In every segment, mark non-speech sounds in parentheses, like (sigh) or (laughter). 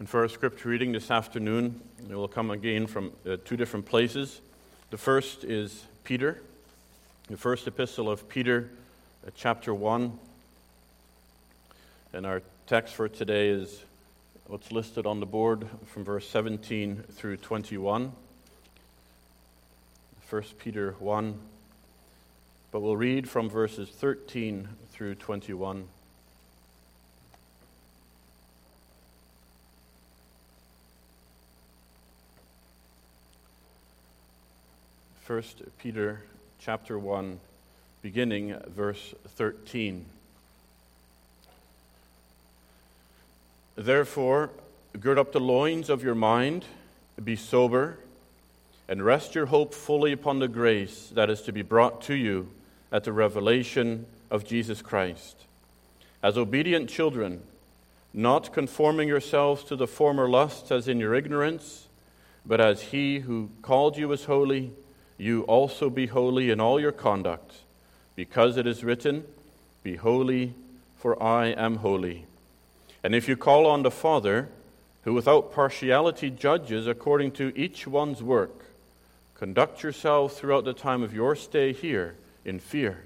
And for our scripture reading this afternoon, it will come again from uh, two different places. The first is Peter, the first epistle of Peter, uh, chapter 1. And our text for today is what's listed on the board from verse 17 through 21. 1 Peter 1. But we'll read from verses 13 through 21. 1 Peter chapter 1, beginning verse 13. Therefore, gird up the loins of your mind, be sober, and rest your hope fully upon the grace that is to be brought to you at the revelation of Jesus Christ. As obedient children, not conforming yourselves to the former lusts as in your ignorance, but as he who called you is holy, you also be holy in all your conduct, because it is written, Be holy, for I am holy. And if you call on the Father, who without partiality judges according to each one's work, conduct yourselves throughout the time of your stay here in fear,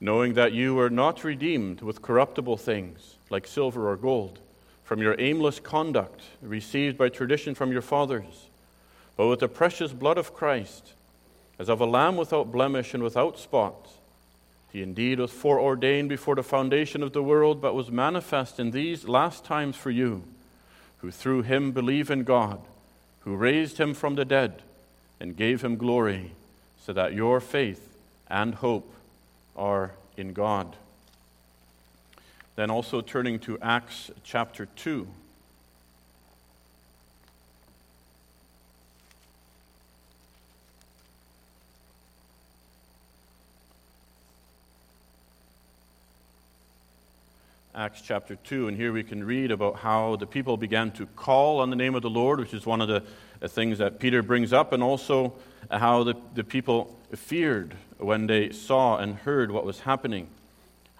knowing that you were not redeemed with corruptible things, like silver or gold, from your aimless conduct received by tradition from your fathers, but with the precious blood of Christ as of a lamb without blemish and without spot. He indeed was foreordained before the foundation of the world, but was manifest in these last times for you, who through him believe in God, who raised him from the dead and gave him glory, so that your faith and hope are in God. Then also turning to Acts chapter 2. Acts chapter 2, and here we can read about how the people began to call on the name of the Lord, which is one of the, things that Peter brings up, and also how the, the people feared when they saw and heard what was happening,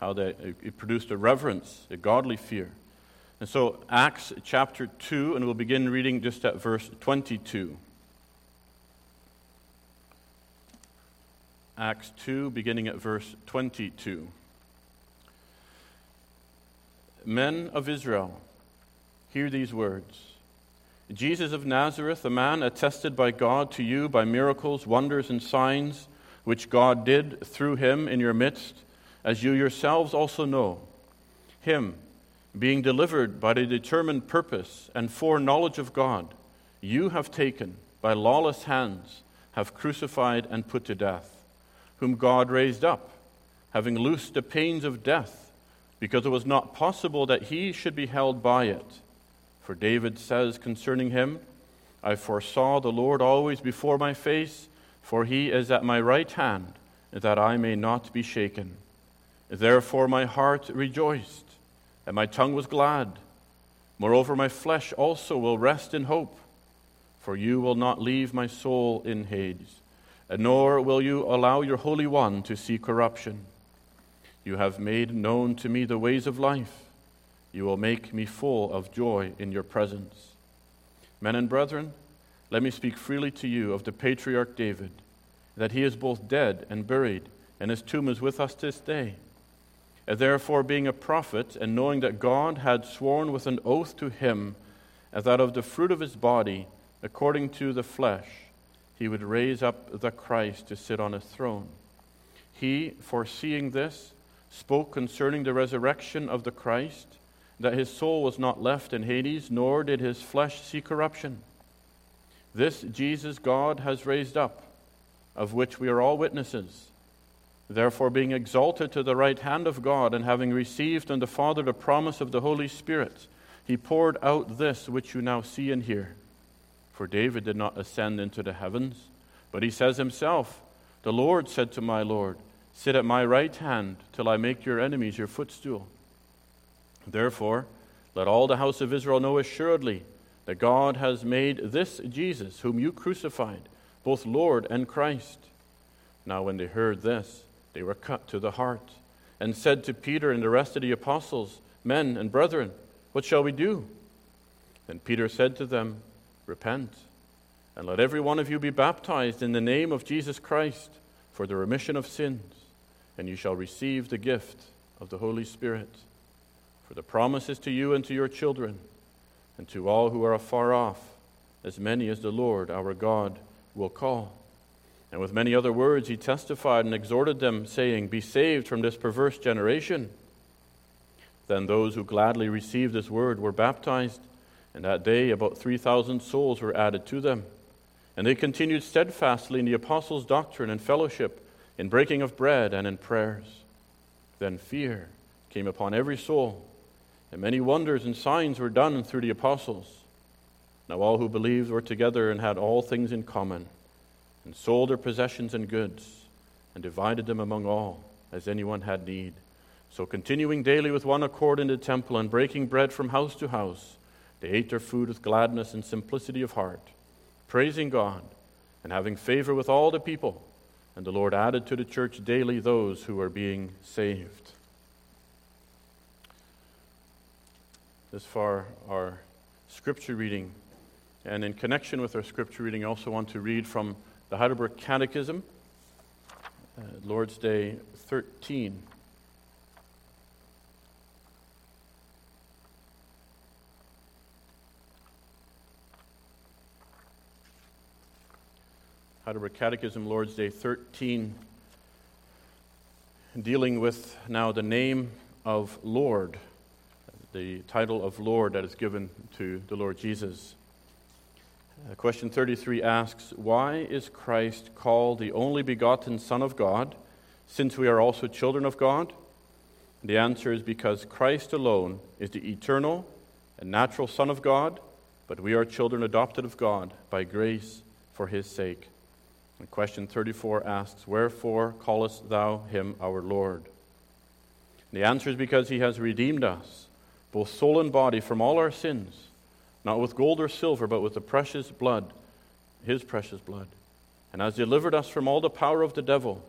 how they, it produced a reverence, a godly fear. And so, Acts chapter 2, and we'll begin reading just at verse 22. Acts 2, beginning at verse 22. Men of Israel, hear these words. Jesus of Nazareth, a man attested by God to you by miracles, wonders, and signs, which God did through him in your midst, as you yourselves also know. Him, being delivered by the determined purpose and foreknowledge of God, you have taken by lawless hands, have crucified and put to death, whom God raised up, having loosed the pains of death because it was not possible that he should be held by it. For David says concerning him, I foresaw the Lord always before my face, for he is at my right hand, that I may not be shaken. Therefore my heart rejoiced, and my tongue was glad. Moreover, my flesh also will rest in hope, for you will not leave my soul in Hades, nor will you allow your Holy One to see corruption. You have made known to me the ways of life. You will make me full of joy in your presence. Men and brethren, let me speak freely to you of the patriarch David, that he is both dead and buried, and his tomb is with us this day. And therefore, being a prophet, and knowing that God had sworn with an oath to him, that of the fruit of his body, according to the flesh, he would raise up the Christ to sit on his throne. He, foreseeing this, spoke concerning the resurrection of the Christ, that his soul was not left in Hades, nor did his flesh see corruption. This Jesus God has raised up, of which we are all witnesses. Therefore, being exalted to the right hand of God, and having received from the Father the promise of the Holy Spirit, he poured out this which you now see and hear. For David did not ascend into the heavens, but he says himself, The Lord said to my Lord, Sit at my right hand till I make your enemies your footstool. Therefore, let all the house of Israel know assuredly that God has made this Jesus, whom you crucified, both Lord and Christ. Now, when they heard this, they were cut to the heart, and said to Peter and the rest of the apostles, Men and brethren, what shall we do? Then Peter said to them, Repent, and let every one of you be baptized in the name of Jesus Christ for the remission of sins, and you shall receive the gift of the Holy Spirit. For the promise is to you and to your children, and to all who are afar off, as many as the Lord our God will call. And with many other words he testified and exhorted them, saying, Be saved from this perverse generation. Then those who gladly received this word were baptized and that day, about 3,000 souls were added to them. And they continued steadfastly in the apostles' doctrine and fellowship, in breaking of bread and in prayers. Then fear came upon every soul, and many wonders and signs were done through the apostles. Now all who believed were together and had all things in common, and sold their possessions and goods, and divided them among all, as anyone had need. So continuing daily with one accord in the temple, and breaking bread from house to house, they ate their food with gladness and simplicity of heart, praising God and having favor with all the people. And the Lord added to the church daily those who were being saved. This far, our scripture reading. And in connection with our scripture reading, I also want to read from the Heidelberg Catechism, uh, Lord's Day 13. Heidelberg Catechism, Lord's Day 13, dealing with now the name of Lord, the title of Lord that is given to the Lord Jesus. Uh, question 33 asks Why is Christ called the only begotten Son of God, since we are also children of God? The answer is because Christ alone is the eternal and natural Son of God, but we are children adopted of God by grace for his sake. And question 34 asks, Wherefore callest thou him our Lord? And the answer is because he has redeemed us, both soul and body, from all our sins, not with gold or silver, but with the precious blood, his precious blood, and has delivered us from all the power of the devil,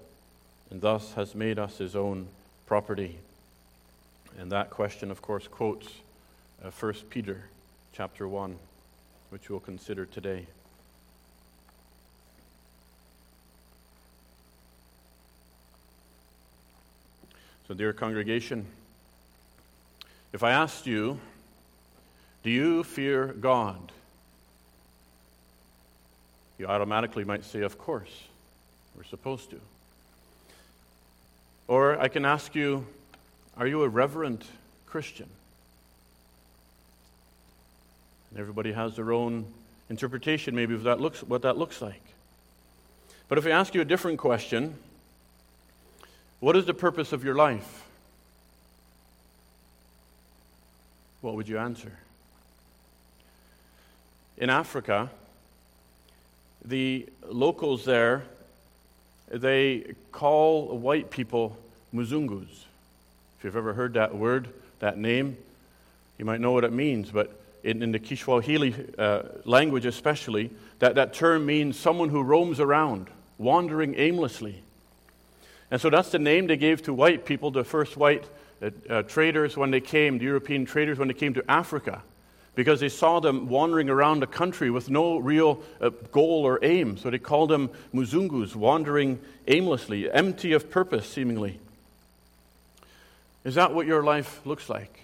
and thus has made us his own property. And that question, of course, quotes uh, 1 Peter chapter 1, which we'll consider today. So, dear congregation, if I asked you, do you fear God? You automatically might say, Of course, we're supposed to. Or I can ask you, Are you a reverent Christian? And everybody has their own interpretation, maybe, of that looks, what that looks like. But if I ask you a different question, what is the purpose of your life? What would you answer? In Africa, the locals there, they call white people Muzungus. If you've ever heard that word, that name, you might know what it means, but in, in the Kiswahili uh, language especially, that, that term means someone who roams around, wandering aimlessly. And so that's the name they gave to white people, the first white uh, uh, traders when they came, the European traders when they came to Africa, because they saw them wandering around the country with no real uh, goal or aim. So they called them Muzungus, wandering aimlessly, empty of purpose, seemingly. Is that what your life looks like?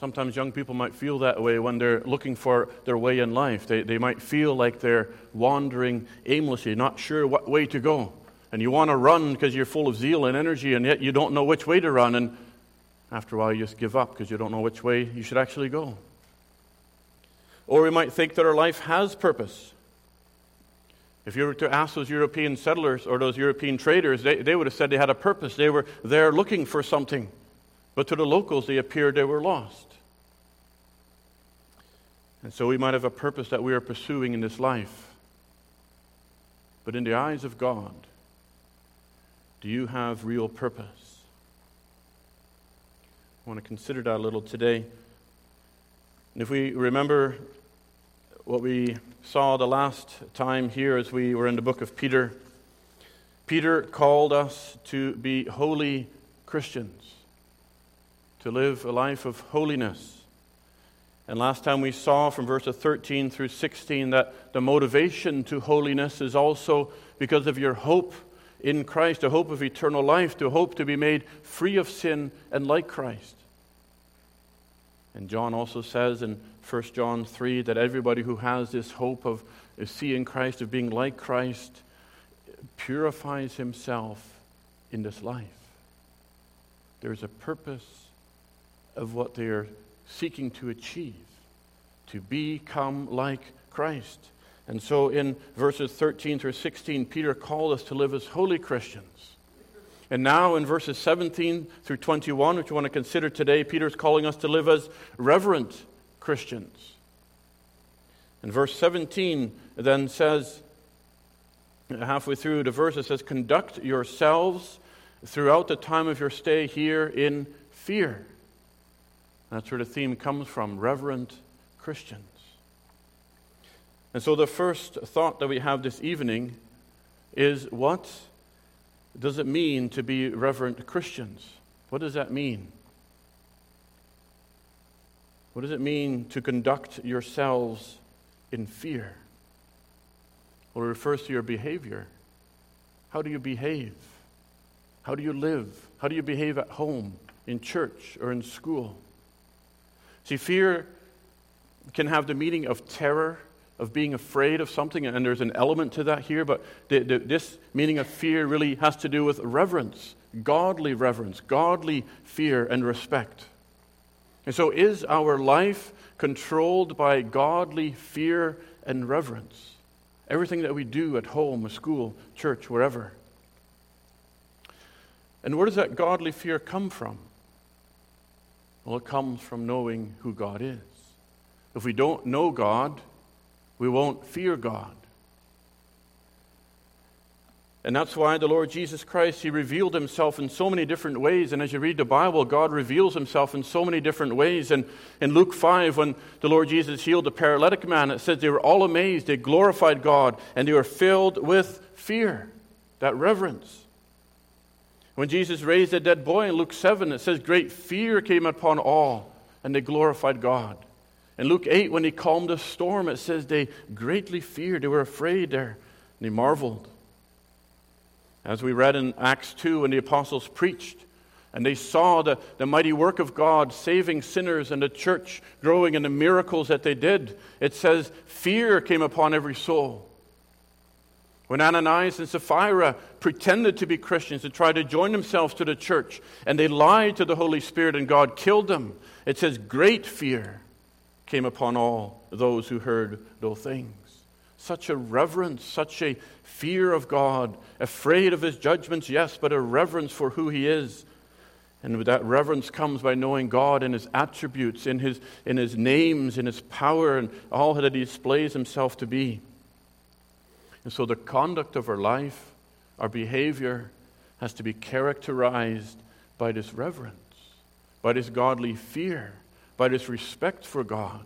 Sometimes young people might feel that way when they're looking for their way in life. They, they might feel like they're wandering aimlessly, not sure what way to go and you want to run because you're full of zeal and energy, and yet you don't know which way to run, and after a while you just give up because you don't know which way you should actually go. Or we might think that our life has purpose. If you were to ask those European settlers or those European traders, they, they would have said they had a purpose. They were there looking for something. But to the locals, they appeared they were lost. And so we might have a purpose that we are pursuing in this life. But in the eyes of God, do you have real purpose? I want to consider that a little today. And if we remember what we saw the last time here as we were in the book of Peter, Peter called us to be holy Christians, to live a life of holiness. And last time we saw from verses 13 through 16 that the motivation to holiness is also because of your hope in Christ, a hope of eternal life, to hope to be made free of sin and like Christ. And John also says in 1 John 3 that everybody who has this hope of seeing Christ, of being like Christ, purifies himself in this life. There's a purpose of what they are seeking to achieve to become like Christ. And so in verses 13 through 16, Peter called us to live as holy Christians. And now in verses 17 through 21, which we want to consider today, Peter is calling us to live as reverent Christians. And verse 17 then says, halfway through the verse, it says, Conduct yourselves throughout the time of your stay here in fear. That's where the theme comes from reverent Christians. And so the first thought that we have this evening is what does it mean to be reverent Christians? What does that mean? What does it mean to conduct yourselves in fear? Well, it refers to your behavior. How do you behave? How do you live? How do you behave at home, in church, or in school? See, fear can have the meaning of terror, of being afraid of something, and there's an element to that here, but the, the, this meaning of fear really has to do with reverence, godly reverence, godly fear and respect. And so, is our life controlled by godly fear and reverence? Everything that we do at home, school, church, wherever. And where does that godly fear come from? Well, it comes from knowing who God is. If we don't know God, we won't fear God. And that's why the Lord Jesus Christ, He revealed Himself in so many different ways. And as you read the Bible, God reveals Himself in so many different ways. And in Luke 5, when the Lord Jesus healed the paralytic man, it says they were all amazed, they glorified God, and they were filled with fear, that reverence. When Jesus raised a dead boy in Luke 7, it says great fear came upon all, and they glorified God. In Luke 8, when he calmed the storm, it says they greatly feared. They were afraid there, and they marveled. As we read in Acts 2, when the apostles preached, and they saw the, the mighty work of God saving sinners and the church growing and the miracles that they did, it says fear came upon every soul. When Ananias and Sapphira pretended to be Christians and tried to join themselves to the church, and they lied to the Holy Spirit and God killed them, it says great fear came upon all those who heard those things. Such a reverence, such a fear of God, afraid of his judgments, yes, but a reverence for who he is. And that reverence comes by knowing God and his attributes, in his, in his names, in his power, and all that he displays himself to be. And so the conduct of our life, our behavior, has to be characterized by this reverence, by this godly fear by this respect for God.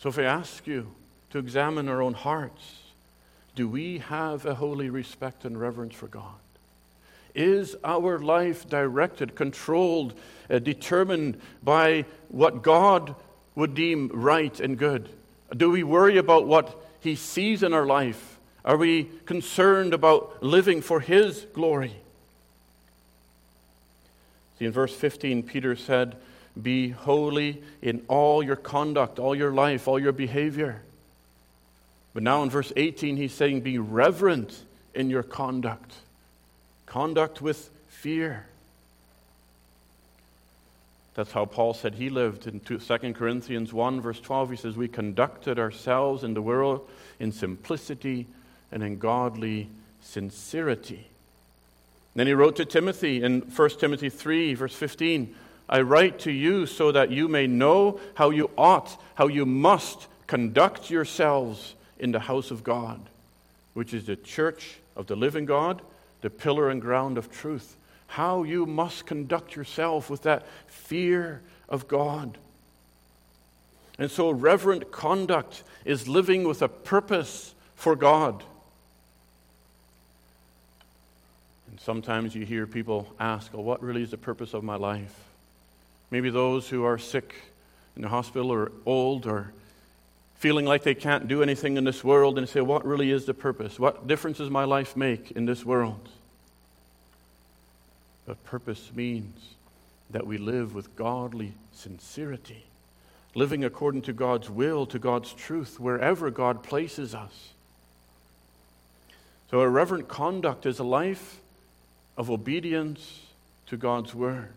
So, if I ask you to examine our own hearts, do we have a holy respect and reverence for God? Is our life directed, controlled, uh, determined by what God would deem right and good? Do we worry about what He sees in our life? Are we concerned about living for His glory? See, in verse 15, Peter said, Be holy in all your conduct, all your life, all your behavior. But now in verse 18, he's saying, Be reverent in your conduct, conduct with fear. That's how Paul said he lived in 2 Corinthians 1, verse 12. He says, We conducted ourselves in the world in simplicity and in godly sincerity. Then he wrote to Timothy in 1 Timothy 3, verse 15 I write to you so that you may know how you ought, how you must conduct yourselves in the house of God, which is the church of the living God, the pillar and ground of truth. How you must conduct yourself with that fear of God. And so, reverent conduct is living with a purpose for God. Sometimes you hear people ask, well, what really is the purpose of my life? Maybe those who are sick in the hospital or old or feeling like they can't do anything in this world and say, What really is the purpose? What difference does my life make in this world? But purpose means that we live with godly sincerity, living according to God's will, to God's truth, wherever God places us. So, a reverent conduct is a life of obedience to God's word.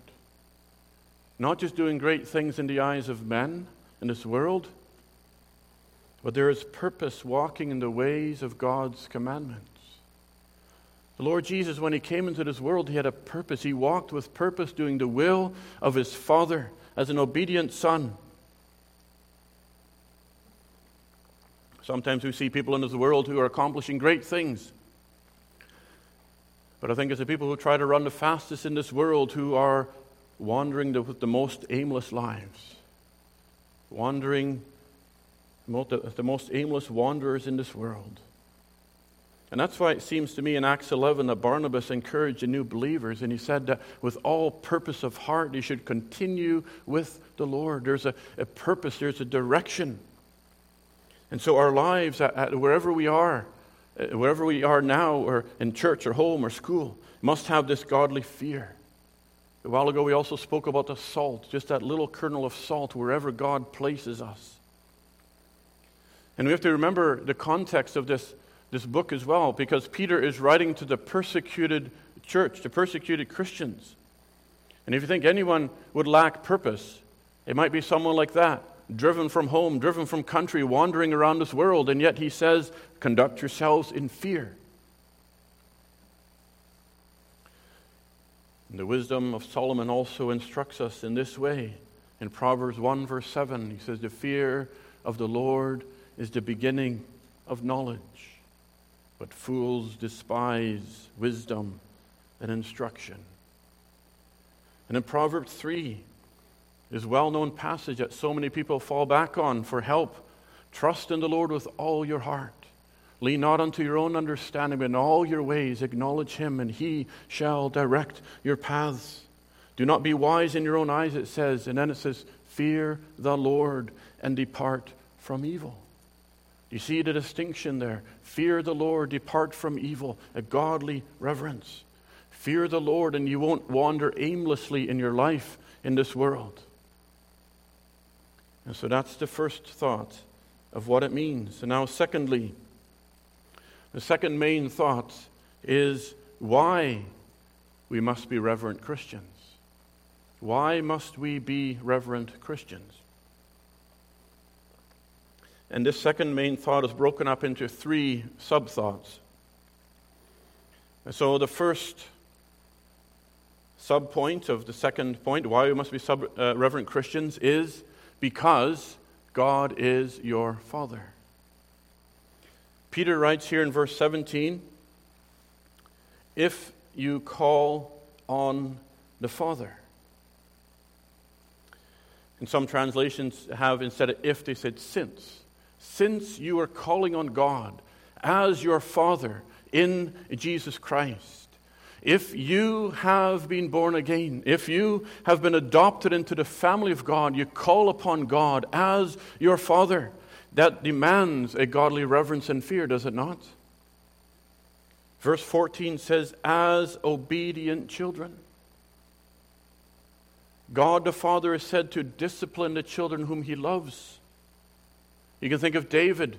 Not just doing great things in the eyes of men in this world, but there is purpose walking in the ways of God's commandments. The Lord Jesus, when He came into this world, He had a purpose. He walked with purpose, doing the will of His Father as an obedient Son. Sometimes we see people in this world who are accomplishing great things. But I think it's the people who try to run the fastest in this world who are wandering the, with the most aimless lives, wandering the the most aimless wanderers in this world. And that's why it seems to me in Acts 11 that Barnabas encouraged the new believers, and he said that with all purpose of heart, they should continue with the Lord. There's a, a purpose, there's a direction. And so our lives, at, at wherever we are, Uh, wherever we are now, or in church, or home, or school, must have this godly fear. A while ago, we also spoke about the salt, just that little kernel of salt wherever God places us. And we have to remember the context of this, this book as well, because Peter is writing to the persecuted church, the persecuted Christians. And if you think anyone would lack purpose, it might be someone like that, driven from home, driven from country, wandering around this world, and yet he says, conduct yourselves in fear. And the wisdom of Solomon also instructs us in this way. In Proverbs 1, verse 7, he says, The fear of the Lord is the beginning of knowledge, but fools despise wisdom and instruction. And in Proverbs 3, this well known passage that so many people fall back on for help trust in the Lord with all your heart. Lean not unto your own understanding, but in all your ways acknowledge him, and he shall direct your paths. Do not be wise in your own eyes, it says. And then it says, Fear the Lord and depart from evil. You see the distinction there. Fear the Lord, depart from evil, a godly reverence. Fear the Lord, and you won't wander aimlessly in your life in this world. And so that's the first thought of what it means. And now, secondly, the second main thought is why we must be reverent Christians. Why must we be reverent Christians? And this second main thought is broken up into three sub thoughts. And so, the first sub point of the second point, why we must be sub, uh, reverent Christians, is because God is your Father. Peter writes here in verse 17 if you call on the Father. And some translations have, instead of if, they said since since you are calling on God as your Father in Jesus Christ, if you have been born again, if you have been adopted into the family of God, you call upon God as your Father. That demands a godly reverence and fear, does it not? Verse 14 says, as obedient children. God the Father is said to discipline the children whom he loves. You can think of David.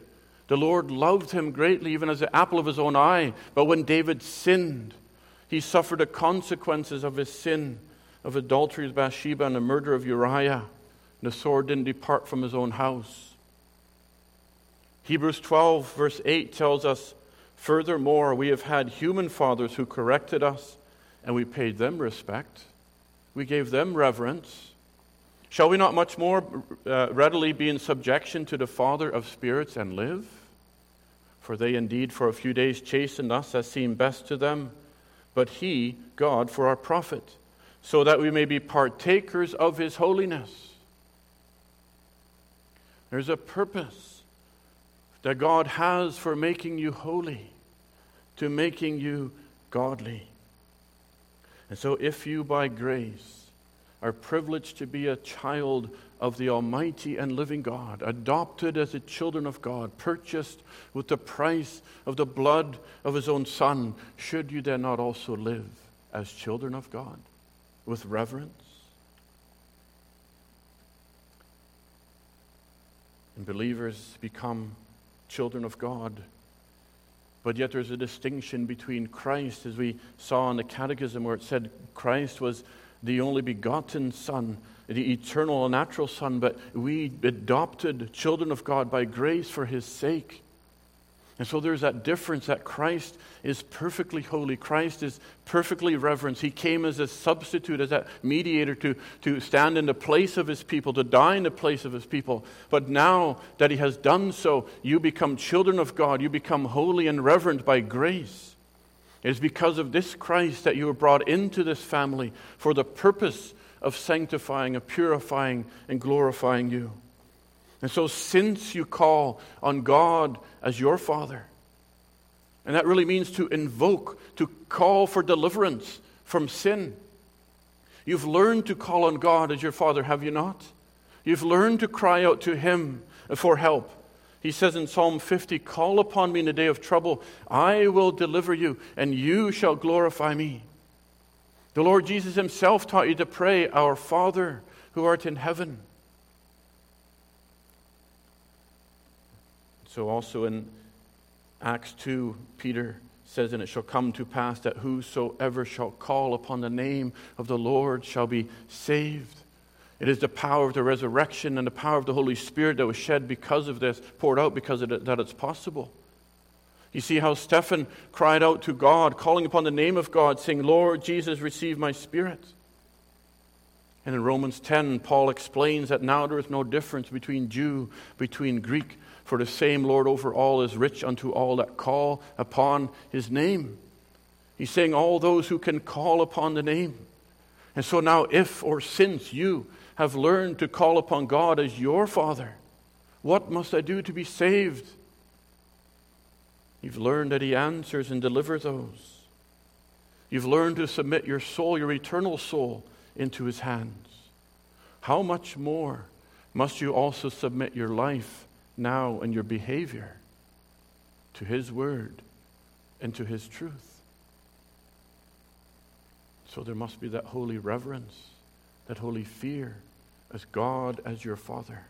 The Lord loved him greatly, even as the apple of his own eye. But when David sinned, he suffered the consequences of his sin of adultery with Bathsheba and the murder of Uriah. The sword didn't depart from his own house. Hebrews 12, verse 8 tells us Furthermore, we have had human fathers who corrected us, and we paid them respect. We gave them reverence. Shall we not much more uh, readily be in subjection to the Father of spirits and live? For they indeed for a few days chastened us as seemed best to them, but He, God, for our profit, so that we may be partakers of His holiness. There's a purpose that God has for making you holy, to making you godly. And so, if you by grace are privileged to be a child of the Almighty and living God, adopted as the children of God, purchased with the price of the blood of His own Son, should you then not also live as children of God with reverence? And believers become children of God. But yet there's a distinction between Christ, as we saw in the Catechism, where it said Christ was the only begotten Son, the eternal and natural Son, but we adopted children of God by grace for His sake. And so there's that difference that Christ is perfectly holy. Christ is perfectly reverent. He came as a substitute, as that mediator to, to stand in the place of his people, to die in the place of his people. But now that he has done so, you become children of God. You become holy and reverent by grace. It is because of this Christ that you were brought into this family for the purpose of sanctifying, of purifying, and glorifying you. And so, since you call on God as your Father, and that really means to invoke, to call for deliverance from sin. You've learned to call on God as your Father, have you not? You've learned to cry out to Him for help. He says in Psalm 50 Call upon me in the day of trouble, I will deliver you, and you shall glorify me. The Lord Jesus Himself taught you to pray, Our Father who art in heaven. So, also in Acts 2, Peter says, And it shall come to pass that whosoever shall call upon the name of the Lord shall be saved. It is the power of the resurrection and the power of the Holy Spirit that was shed because of this, poured out because of it, that it's possible. You see how Stephen cried out to God, calling upon the name of God, saying, Lord Jesus, receive my spirit. And in Romans 10, Paul explains that now there is no difference between Jew, between Greek, for the same Lord over all is rich unto all that call upon his name. He's saying, All those who can call upon the name. And so now, if or since you have learned to call upon God as your Father. What must I do to be saved? You've learned that He answers and delivers those. You've learned to submit your soul, your eternal soul, into His hands. How much more must you also submit your life now and your behavior to His Word and to His truth? So there must be that holy reverence, that holy fear as God as your Father.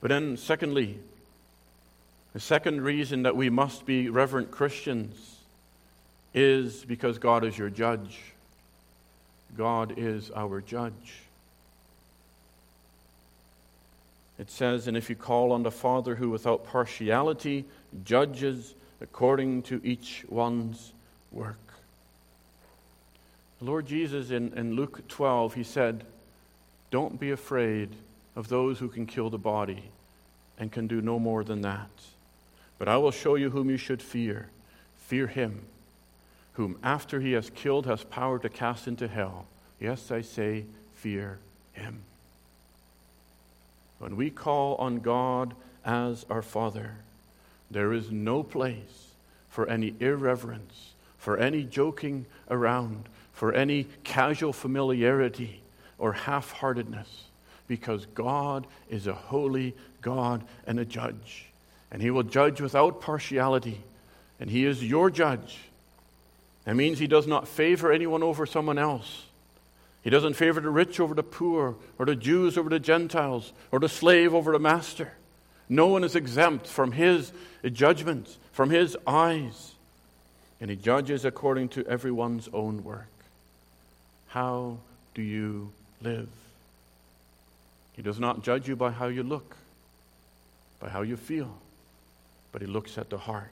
But then, secondly, the second reason that we must be reverent Christians is because God is your judge. God is our judge. It says, And if you call on the Father who without partiality judges according to each one's work. The Lord Jesus in, in Luke 12, he said, Don't be afraid of those who can kill the body and can do no more than that. But I will show you whom you should fear. Fear him, whom after he has killed has power to cast into hell. Yes, I say, fear him. When we call on God as our Father, there is no place for any irreverence, for any joking around, for any casual familiarity or half heartedness, because God is a holy God and a judge. And He will judge without partiality. And He is your judge. That means He does not favor anyone over someone else. He doesn't favor the rich over the poor, or the Jews over the Gentiles, or the slave over the master. No one is exempt from His judgments, from His eyes. And He judges according to everyone's own work. How do you live? He does not judge you by how you look, by how you feel, but He looks at the heart.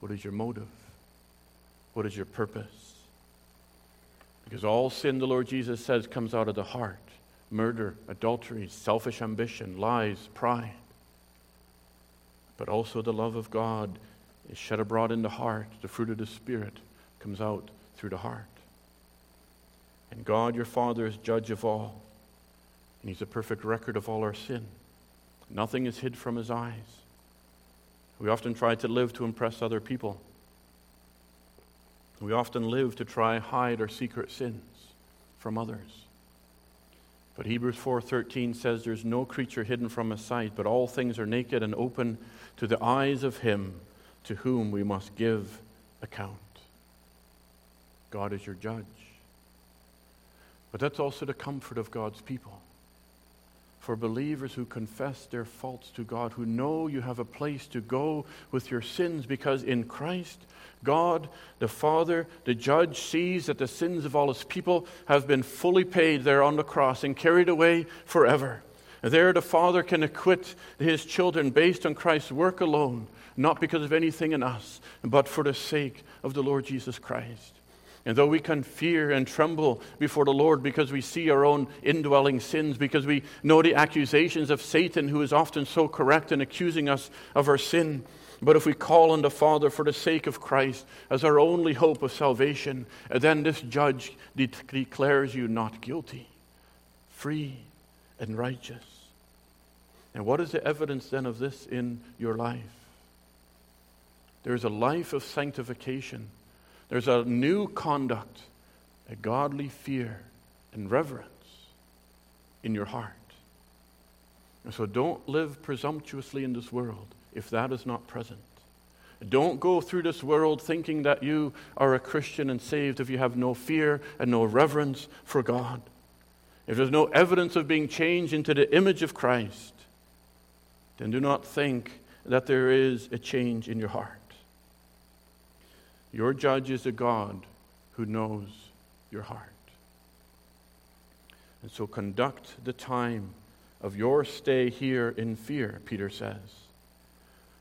What is your motive? What is your purpose? Because all sin, the Lord Jesus says, comes out of the heart murder, adultery, selfish ambition, lies, pride. But also the love of God is shed abroad in the heart. The fruit of the Spirit comes out through the heart. And God, your Father, is judge of all. And He's a perfect record of all our sin. Nothing is hid from His eyes. We often try to live to impress other people. We often live to try hide our secret sins. from others. But Hebrews 4:13 says there's no creature hidden from his sight, but all things are naked and open to the eyes of him to whom we must give account. God is your judge. But that's also the comfort of God's people. For believers who confess their faults to God, who know you have a place to go with your sins, because in Christ, God, the Father, the judge, sees that the sins of all his people have been fully paid there on the cross and carried away forever. There, the Father can acquit his children based on Christ's work alone, not because of anything in us, but for the sake of the Lord Jesus Christ. And though we can fear and tremble before the Lord because we see our own indwelling sins, because we know the accusations of Satan, who is often so correct in accusing us of our sin, but if we call on the Father for the sake of Christ as our only hope of salvation, then this judge de- declares you not guilty, free, and righteous. And what is the evidence then of this in your life? There is a life of sanctification there's a new conduct, a godly fear and reverence in your heart. And so don't live presumptuously in this world if that is not present. Don't go through this world thinking that you are a Christian and saved if you have no fear and no reverence for God. If there's no evidence of being changed into the image of Christ, then do not think that there is a change in your heart. Your judge is a God who knows your heart. And so conduct the time of your stay here in fear, Peter says.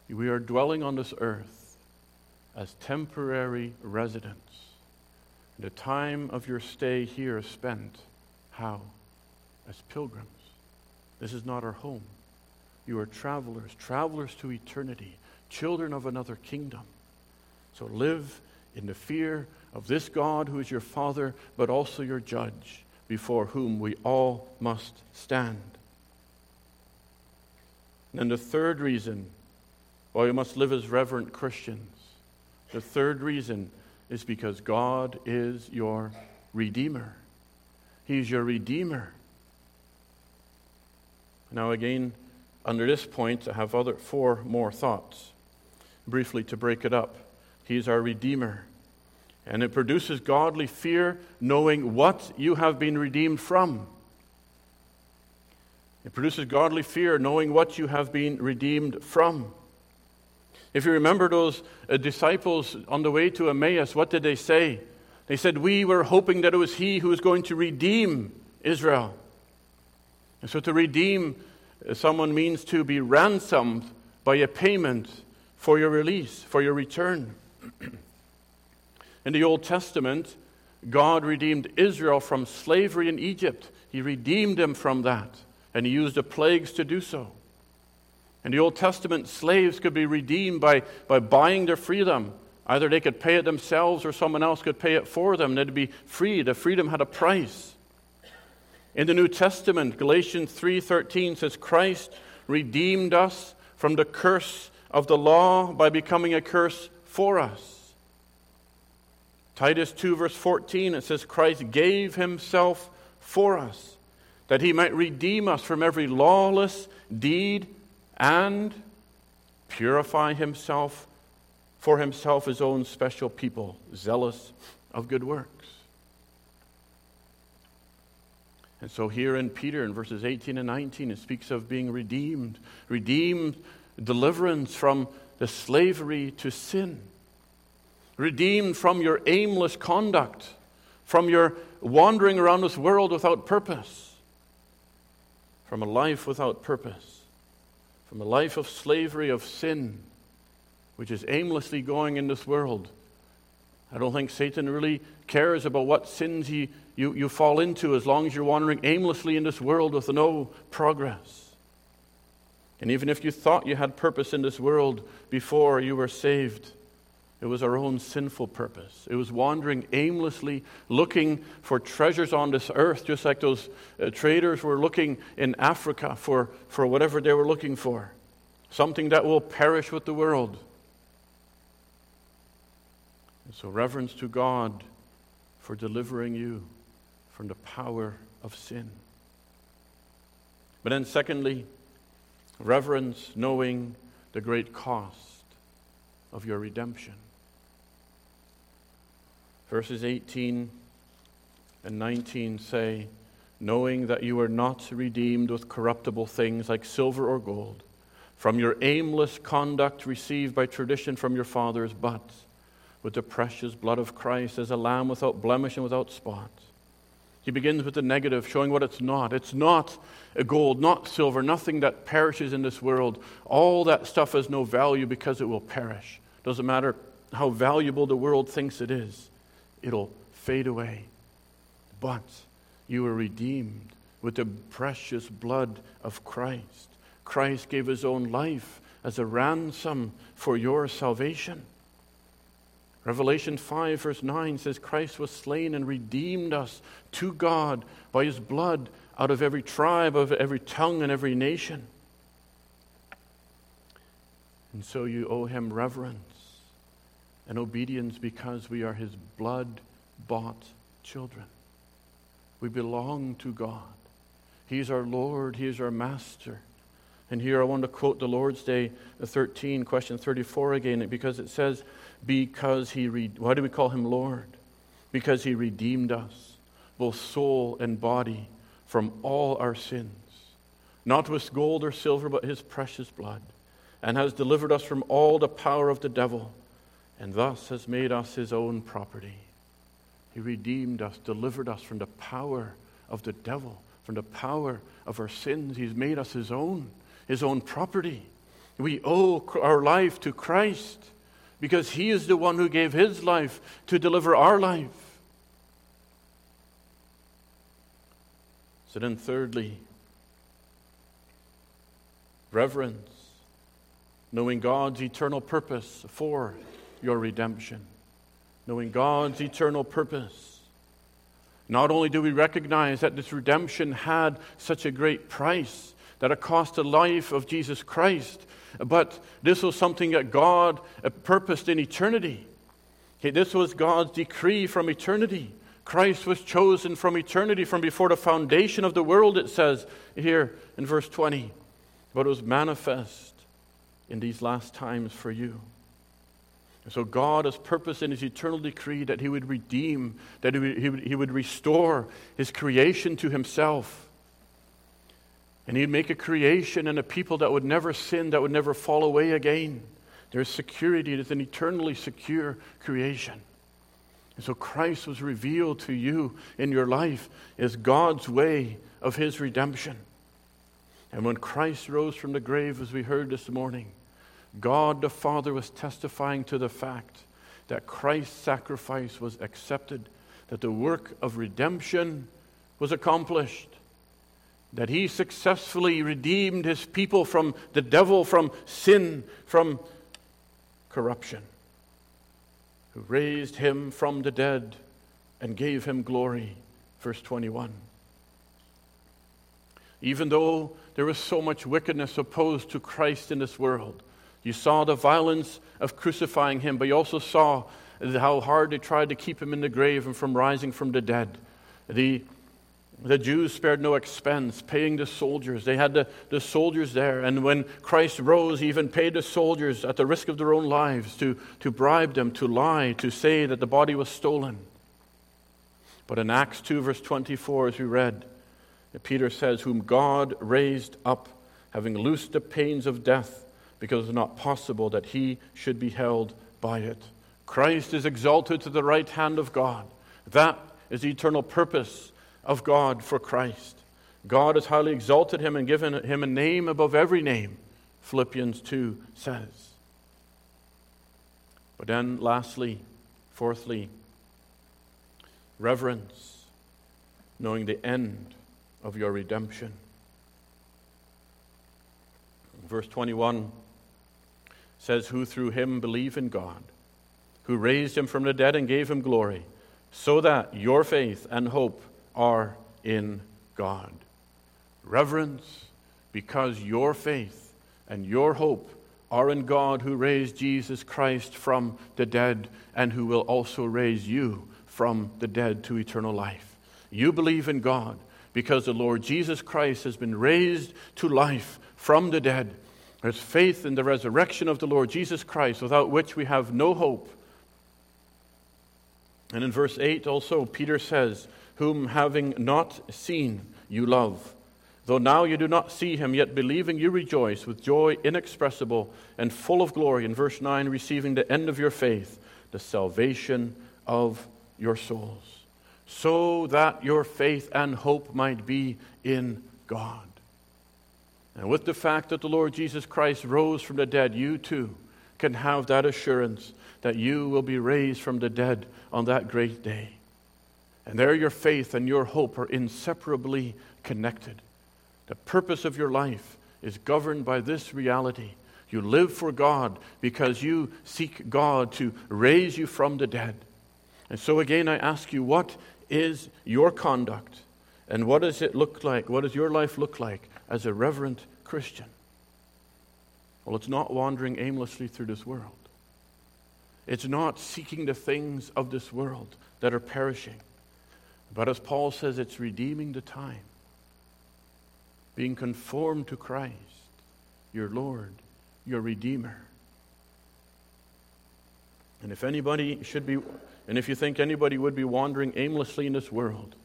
We are dwelling on this earth as temporary residents. And The time of your stay here is spent how? As pilgrims. This is not our home. You are travelers, travelers to eternity, children of another kingdom. So live in the fear of this God who is your Father, but also your judge, before whom we all must stand. And the third reason why we must live as reverent Christians, the third reason is because God is your Redeemer. He's your Redeemer. Now, again, under this point, I have other four more thoughts, briefly to break it up. He's our Redeemer. And it produces godly fear, knowing what you have been redeemed from. It produces godly fear, knowing what you have been redeemed from. If you remember those uh, disciples on the way to Emmaus, what did they say? They said, We were hoping that it was He who was going to redeem Israel. And so to redeem uh, someone means to be ransomed by a payment for your release, for your return. (clears throat) in the Old Testament, God redeemed Israel from slavery in Egypt. He redeemed them from that, and He used the plagues to do so. In the Old Testament, slaves could be redeemed by, by buying their freedom. Either they could pay it themselves or someone else could pay it for them. They'd be free. The freedom had a price. In the New Testament, Galatians 3:13 says Christ redeemed us from the curse of the law by becoming a curse for us. Titus 2, verse 14, it says, Christ gave himself for us, that he might redeem us from every lawless deed and purify himself for himself his own special people, zealous of good works. And so here in Peter, in verses 18 and 19, it speaks of being redeemed, redeemed deliverance from the slavery to sin, redeemed from your aimless conduct, from your wandering around this world without purpose, from a life without purpose, from a life of slavery, of sin, which is aimlessly going in this world. I don't think Satan really cares about what sins he, you, you fall into as long as you're wandering aimlessly in this world with no progress. And even if you thought you had purpose in this world before you were saved, it was our own sinful purpose. It was wandering aimlessly, looking for treasures on this earth, just like those uh, traders were looking in Africa for, for whatever they were looking for. Something that will perish with the world. And so, reverence to God for delivering you from the power of sin. But then, secondly, reverence, knowing the great cost of your redemption. Verses 18 and 19 say, Knowing that you are not redeemed with corruptible things like silver or gold, from your aimless conduct received by tradition from your fathers, but with the precious blood of Christ as a lamb without blemish and without spot. He begins with the negative, showing what it's not. It's not gold, not silver, nothing that perishes in this world. All that stuff has no value because it will perish. Doesn't matter how valuable the world thinks it is, it'll fade away. But you were redeemed with the precious blood of Christ. Christ gave his own life as a ransom for your salvation. Revelation 5, verse 9 says, Christ was slain and redeemed us to God by his blood out of every tribe, of every tongue, and every nation. And so you owe him reverence and obedience because we are his blood bought children. We belong to God. He is our Lord, He is our Master. And here I want to quote the Lord's Day uh, 13, question 34 again, because it says, because he, re- why do we call him Lord? Because he redeemed us, both soul and body, from all our sins, not with gold or silver, but his precious blood, and has delivered us from all the power of the devil, and thus has made us his own property. He redeemed us, delivered us from the power of the devil, from the power of our sins. He's made us his own, his own property. We owe our life to Christ because He is the one who gave His life to deliver our life. So then, thirdly, reverence, knowing God's eternal purpose for your redemption, knowing God's eternal purpose. Not only do we recognize that this redemption had such a great price, that cost the life of Jesus Christ, but this was something that God purposed in eternity. This was God's decree from eternity. Christ was chosen from eternity, from before the foundation of the world, it says here in verse 20. But it was manifest in these last times for you. And so God has purposed in his eternal decree that he would redeem, that he would, he would restore his creation to himself. And he'd make a creation and a people that would never sin, that would never fall away again. There's security, it is an eternally secure creation. And so Christ was revealed to you in your life as God's way of his redemption. And when Christ rose from the grave, as we heard this morning, God the Father was testifying to the fact that Christ's sacrifice was accepted, that the work of redemption was accomplished that he successfully redeemed his people from the devil, from sin, from corruption, who raised him from the dead and gave him glory. Verse 21. Even though there was so much wickedness opposed to Christ in this world, you saw the violence of crucifying him, but you also saw how hard they tried to keep him in the grave and from rising from the dead. The the Jews spared no expense paying the soldiers. They had the, the soldiers there. And when Christ rose, he even paid the soldiers at the risk of their own lives to, to bribe them, to lie, to say that the body was stolen. But in Acts 2, verse 24, as we read, Peter says, Whom God raised up, having loosed the pains of death, because it was not possible that he should be held by it. Christ is exalted to the right hand of God. That is the eternal purpose of God for Christ. God has highly exalted him and given him a name above every name, Philippians 2 says. But then, lastly, fourthly, reverence, knowing the end of your redemption. Verse 21 says, Who through him believe in God, who raised him from the dead and gave him glory, so that your faith and hope are in God. Reverence because your faith and your hope are in God who raised Jesus Christ from the dead and who will also raise you from the dead to eternal life. You believe in God because the Lord Jesus Christ has been raised to life from the dead. There's faith in the resurrection of the Lord Jesus Christ, without which we have no hope. And in verse 8 also, Peter says, Whom having not seen, you love. Though now you do not see him, yet believing you rejoice with joy inexpressible and full of glory. In verse 9, receiving the end of your faith, the salvation of your souls, so that your faith and hope might be in God. And with the fact that the Lord Jesus Christ rose from the dead, you too can have that assurance that you will be raised from the dead on that great day. And there your faith and your hope are inseparably connected. The purpose of your life is governed by this reality. You live for God because you seek God to raise you from the dead. And so, again, I ask you, what is your conduct? And what does it look like? What does your life look like as a reverent Christian? Well, it's not wandering aimlessly through this world. It's not seeking the things of this world that are perishing. But as Paul says, it's redeeming the time, being conformed to Christ, your Lord, your Redeemer. And if anybody should be, and if you think anybody would be wandering aimlessly in this world,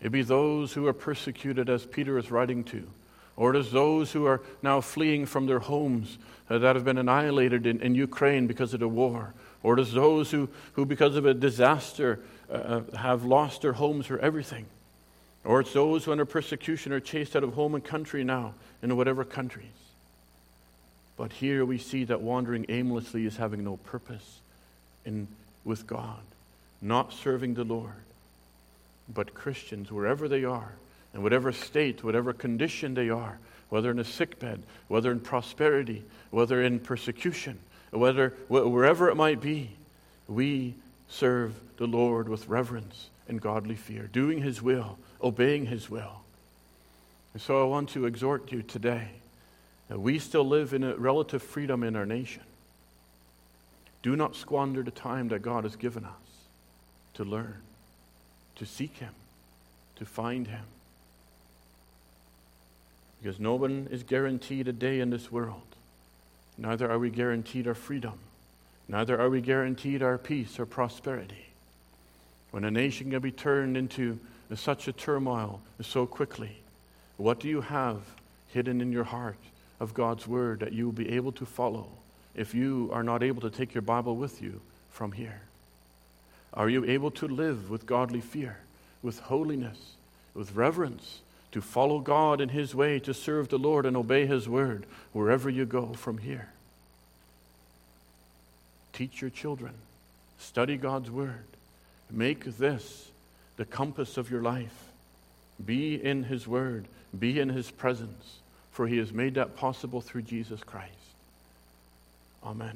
it'd be those who are persecuted, as Peter is writing to, or it is those who are now fleeing from their homes uh, that have been annihilated in, in Ukraine because of the war, or it is those who, who because of a disaster, uh, have lost their homes or everything. Or it's those who, under persecution, are chased out of home and country now, in whatever countries. But here we see that wandering aimlessly is having no purpose in, with God, not serving the Lord. But Christians, wherever they are, in whatever state, whatever condition they are, whether in a sickbed, whether in prosperity, whether in persecution, whether wherever it might be, we serve the Lord with reverence and godly fear, doing His will, obeying His will. And so I want to exhort you today that we still live in a relative freedom in our nation. Do not squander the time that God has given us to learn, to seek Him, to find Him. Because no one is guaranteed a day in this world. Neither are we guaranteed our freedom. Neither are we guaranteed our peace or prosperity. When a nation can be turned into such a turmoil so quickly, what do you have hidden in your heart of God's Word that you will be able to follow if you are not able to take your Bible with you from here? Are you able to live with godly fear, with holiness, with reverence, to follow God in His way, to serve the Lord and obey His Word wherever you go from here? Teach your children, study God's Word, make this the compass of your life. Be in His Word, be in His presence, for He has made that possible through Jesus Christ. Amen.